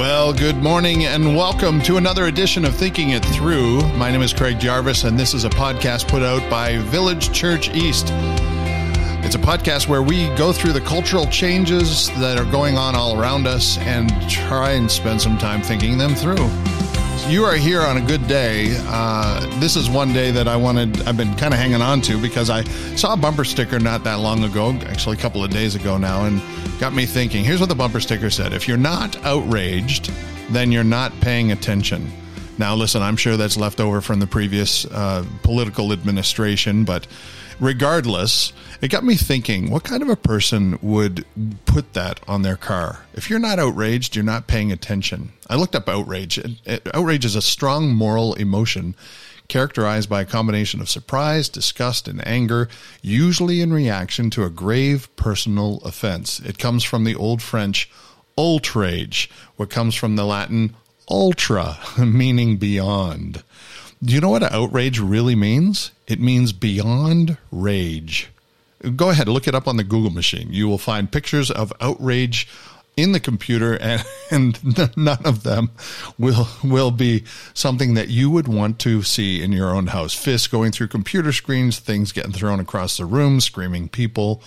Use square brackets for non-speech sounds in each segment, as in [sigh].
Well, good morning and welcome to another edition of Thinking It Through. My name is Craig Jarvis, and this is a podcast put out by Village Church East. It's a podcast where we go through the cultural changes that are going on all around us and try and spend some time thinking them through. You are here on a good day. Uh, this is one day that I wanted, I've been kind of hanging on to because I saw a bumper sticker not that long ago, actually a couple of days ago now, and got me thinking. Here's what the bumper sticker said If you're not outraged, then you're not paying attention. Now, listen, I'm sure that's left over from the previous uh, political administration, but regardless, it got me thinking what kind of a person would put that on their car? If you're not outraged, you're not paying attention. I looked up outrage. Outrage is a strong moral emotion characterized by a combination of surprise, disgust, and anger, usually in reaction to a grave personal offense. It comes from the Old French outrage, what comes from the Latin ultra, [laughs] meaning beyond. Do you know what outrage really means? It means beyond rage. Go ahead, look it up on the Google machine. You will find pictures of outrage in the computer and, [laughs] and none of them will will be something that you would want to see in your own house. Fists going through computer screens, things getting thrown across the room, screaming people,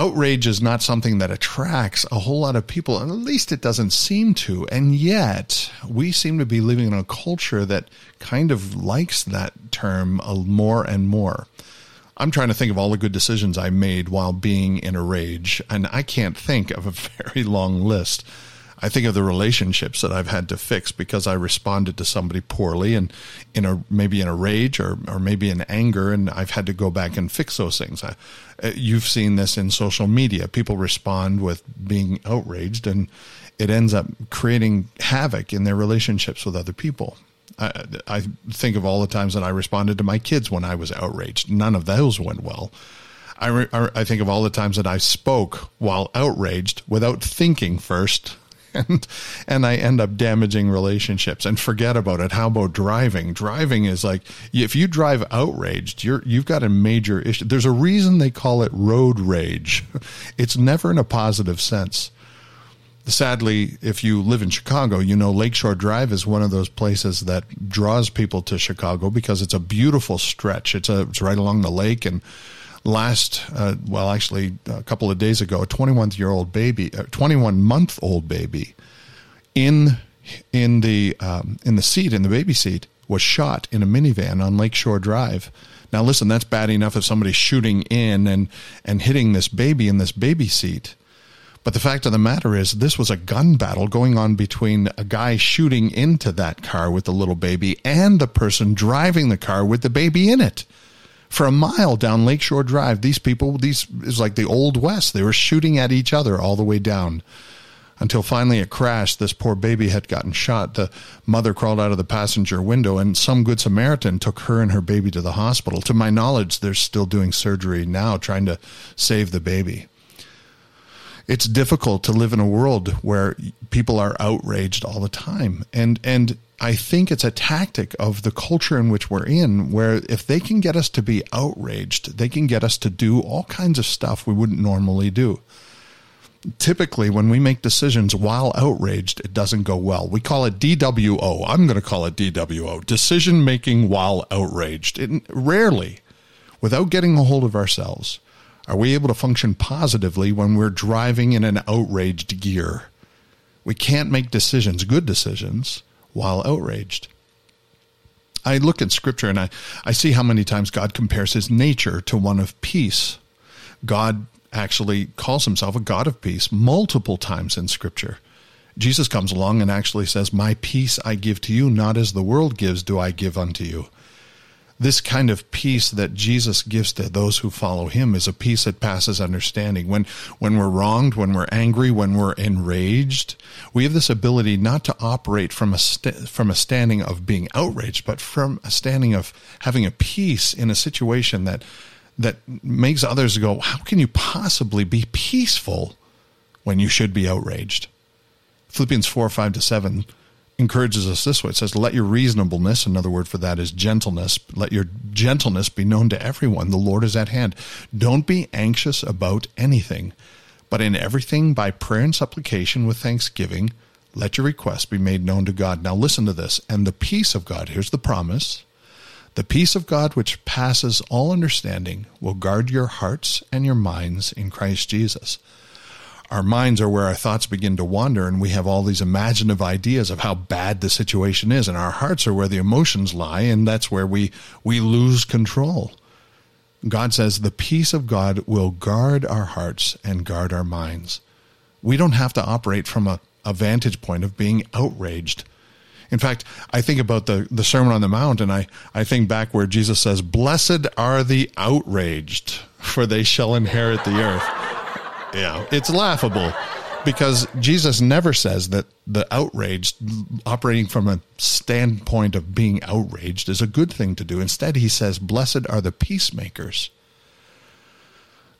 outrage is not something that attracts a whole lot of people, at least it doesn't seem to. And yet, we seem to be living in a culture that kind of likes that term uh, more and more. I'm trying to think of all the good decisions I made while being in a rage, and I can't think of a [laughs] very long list. I think of the relationships that I've had to fix because I responded to somebody poorly and in a maybe in a rage or or maybe in anger, and I've had to go back and fix those things. I, uh, you've seen this in social media. People respond with being outraged, and it ends up creating havoc in their relationships with other people. I, I think of all the times that I responded to my kids when I was outraged. None of those went well. I, I think of all the times that I spoke while outraged without thinking first and and I end up damaging relationships and forget about it. How about driving? Driving is like if you drive outraged, you're you've got a major issue. There's a reason they call it road rage. [laughs] It's never in a positive sense. Sadly, if you live in Chicago, you know Lakeshore Drive is one of those places that draws people to Chicago because it's a beautiful stretch. It's a it's right along the lake and last, uh, well, actually, a couple of days ago, a 21 year old baby, a 21 month old baby, in in the um, in the seat in the baby seat was shot in a minivan on Lakeshore Drive. Now, listen, that's bad enough if somebody's shooting in and and hitting this baby in this baby seat. But the fact of the matter is, this was a gun battle going on between a guy shooting into that car with the little baby and the person driving the car with the baby in it for a mile down Lakeshore Drive. These people, these is like the old west. They were shooting at each other all the way down until finally it crashed. This poor baby had gotten shot. The mother crawled out of the passenger window, and some good Samaritan took her and her baby to the hospital. To my knowledge, they're still doing surgery now, trying to save the baby. It's difficult to live in a world where people are outraged all the time, and and I think it's a tactic of the culture in which we're in, where if they can get us to be outraged, they can get us to do all kinds of stuff we wouldn't normally do. Typically, when we make decisions while outraged, it doesn't go well. We call it DWO. I'm going to call it DWO decision making while outraged. It, rarely, without getting a hold of ourselves, are we able to function positively when we're driving in an outraged gear. We can't make decisions, good decisions while outraged. I look at scripture and I, I see how many times God compares his nature to one of peace. God actually calls himself a God of peace multiple times in scripture. Jesus comes along and actually says, My peace I give to you, not as the world gives, do I give unto you this kind of peace that Jesus gives to those who follow him is a peace that passes understanding. When, when we're wronged, when we're angry, when we're enraged, we have this ability not to operate from a, st- from a standing of being outraged, but from a standing of having a peace in a situation that, that makes others go, how can you possibly be peaceful when you should be outraged? Philippians 4, 5 to 7 encourages us this way. It says, Let your reasonableness, another word for that is gentleness, let your gentleness be known to everyone. The Lord is at hand. Don't be anxious about anything, but in everything by prayer and supplication with thanksgiving, let your requests be made known to God. Now listen to this. And the peace of God, here's the promise. The peace of God, which passes all understanding, will guard your hearts and your minds in Christ Jesus. Our minds are where our thoughts begin to wander, and we have all these imaginative ideas of how bad the situation is. And our hearts are where the emotions lie, and that's where we, we lose control. God says the peace of God will guard our hearts and guard our minds. We don't have to operate from a, a vantage point of being outraged. In fact, I think about the, the Sermon on the Mount and I, I think back where Jesus says, Blessed are the outraged, for they shall inherit the earth. Yeah, it's laughable because Jesus never says that the outraged, operating from a standpoint of being outraged, is a good thing to do. Instead, he says, Blessed are the peacemakers.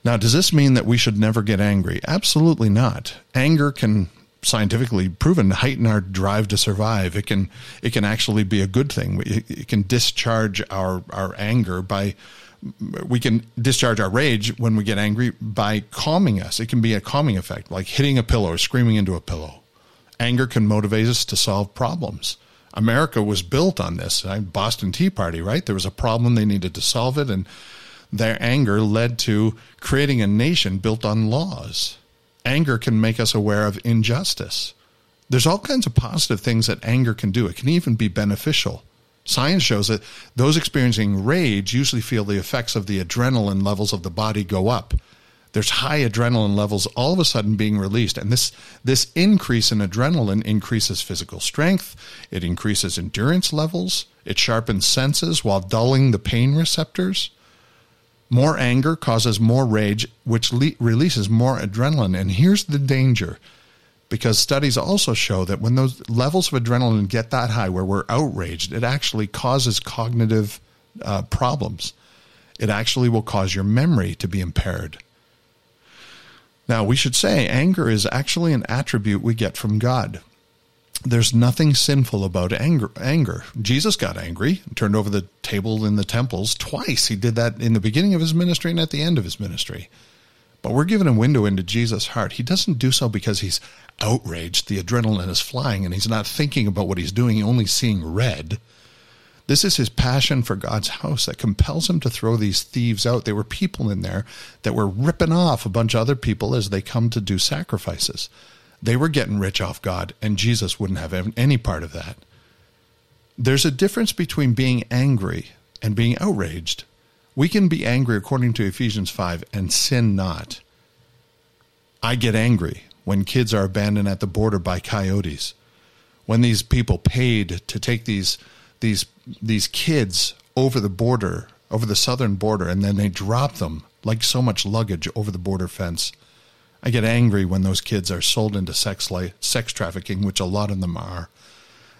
Now, does this mean that we should never get angry? Absolutely not. Anger can scientifically proven heighten our drive to survive. It can it can actually be a good thing. It, can discharge our our anger by we can discharge our rage when we get angry by calming us. It can be a calming effect, like hitting a pillow or screaming into a pillow. Anger can motivate us to solve problems. America was built on this. Boston Tea Party, right? There was a problem, they needed to solve it, and their anger led to creating a nation built on laws. Anger can make us aware of injustice. There's all kinds of positive things that anger can do. It can even be beneficial. Science shows that those experiencing rage usually feel the effects of the adrenaline levels of the body go up. There's high adrenaline levels all of a sudden being released, and this this increase in adrenaline increases physical strength, it increases endurance levels, it sharpens senses while dulling the pain receptors. More anger causes more rage, which le- releases more adrenaline. And here's the danger because studies also show that when those levels of adrenaline get that high where we're outraged, it actually causes cognitive uh, problems. It actually will cause your memory to be impaired. Now, we should say anger is actually an attribute we get from God. There's nothing sinful about anger. Anger. Jesus got angry, turned over the table in the temples twice. He did that in the beginning of his ministry and at the end of his ministry. But we're given a window into Jesus' heart. He doesn't do so because he's outraged. The adrenaline is flying and he's not thinking about what he's doing, he's only seeing red. This is his passion for God's house that compels him to throw these thieves out. There were people in there that were ripping off a bunch of other people as they come to do sacrifices. They were getting rich off God, and Jesus wouldn't have any part of that. There's a difference between being angry and being outraged. We can be angry according to Ephesians 5 and sin not. I get angry when kids are abandoned at the border by coyotes. When these people paid to take these these these kids over the border, over the southern border and then they drop them like so much luggage over the border fence. I get angry when those kids are sold into sex sex trafficking, which a lot of them are.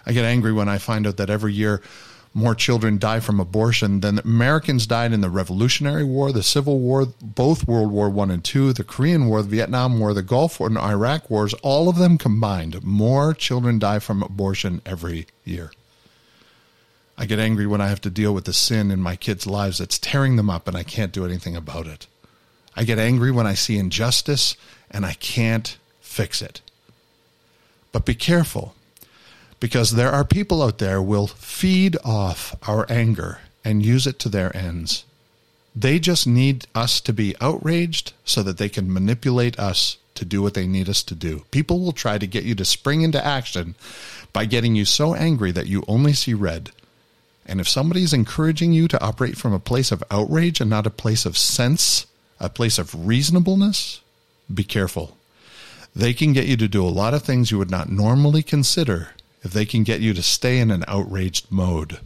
I get angry when I find out that every year more children die from abortion than Americans died in the Revolutionary War, the Civil War, both World War One and Two, the Korean War, the Vietnam War, the Gulf War, and Iraq wars. All of them combined, more children die from abortion every year. I get angry when I have to deal with the sin in my kids' lives that's tearing them up, and I can't do anything about it. I get angry when I see injustice and I can't fix it. But be careful because there are people out there will feed off our anger and use it to their ends. They just need us to be outraged so that they can manipulate us to do what they need us to do. People will try to get you to spring into action by getting you so angry that you only see red. And if somebody is encouraging you to operate from a place of outrage and not a place of sense, a place of reasonableness, be careful. They can get you to do a lot of things you would not normally consider if they can get you to stay in an outraged mode.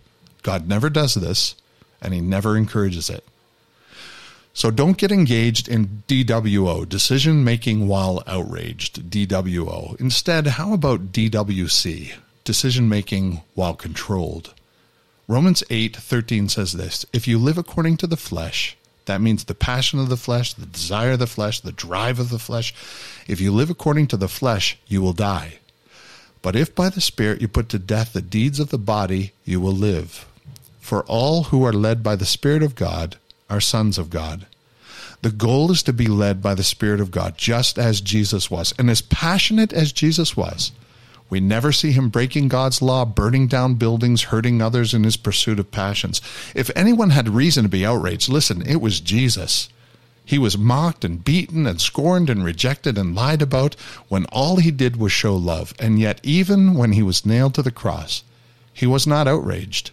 God never does this, and He never encourages it. So don't get engaged in DWO, decision making while outraged, DWO. Instead, how about DWC, decision making while controlled? Romans 8:13 says this, if you live according to the flesh, that means the passion of the flesh, the desire of the flesh, the drive of the flesh. If you live according to the flesh, you will die. But if by the Spirit you put to death the deeds of the body, you will live. For all who are led by the Spirit of God are sons of God. The goal is to be led by the Spirit of God, just as Jesus was. And as passionate as Jesus was, We never see him breaking God's law, burning down buildings, hurting others in his pursuit of passions. If anyone had reason to be outraged, listen, it was Jesus. He was mocked and beaten and scorned and rejected and lied about when all he did was show love. And yet, even when he was nailed to the cross, he was not outraged.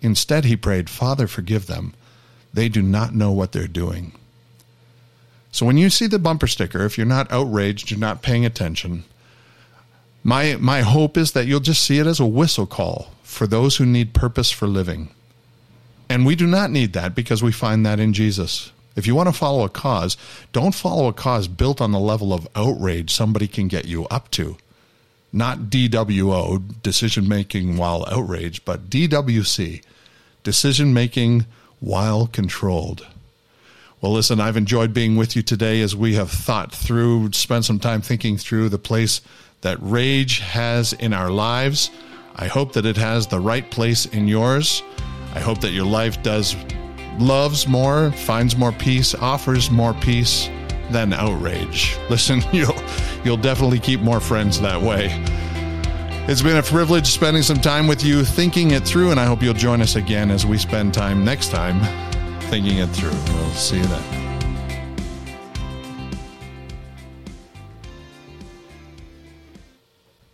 Instead, he prayed, Father, forgive them. They do not know what they're doing. So when you see the bumper sticker, if you're not outraged, you're not paying attention, my, my hope is that you'll just see it as a whistle call for those who need purpose for living. And we do not need that because we find that in Jesus. If you want to follow a cause, don't follow a cause built on the level of outrage somebody can get you up to. Not DWO, decision making while outraged, but DWC, decision making while controlled. Well, listen, I've enjoyed being with you today as we have thought through, spent some time thinking through the place that rage has in our lives. I hope that it has the right place in yours. I hope that your life does loves more, finds more peace, offers more peace than outrage. [laughs] Listen, you'll you'll definitely keep more friends that way. It's been a privilege spending some time with you thinking it through and I hope you'll join us again as we spend time next time thinking it through. We'll see you then.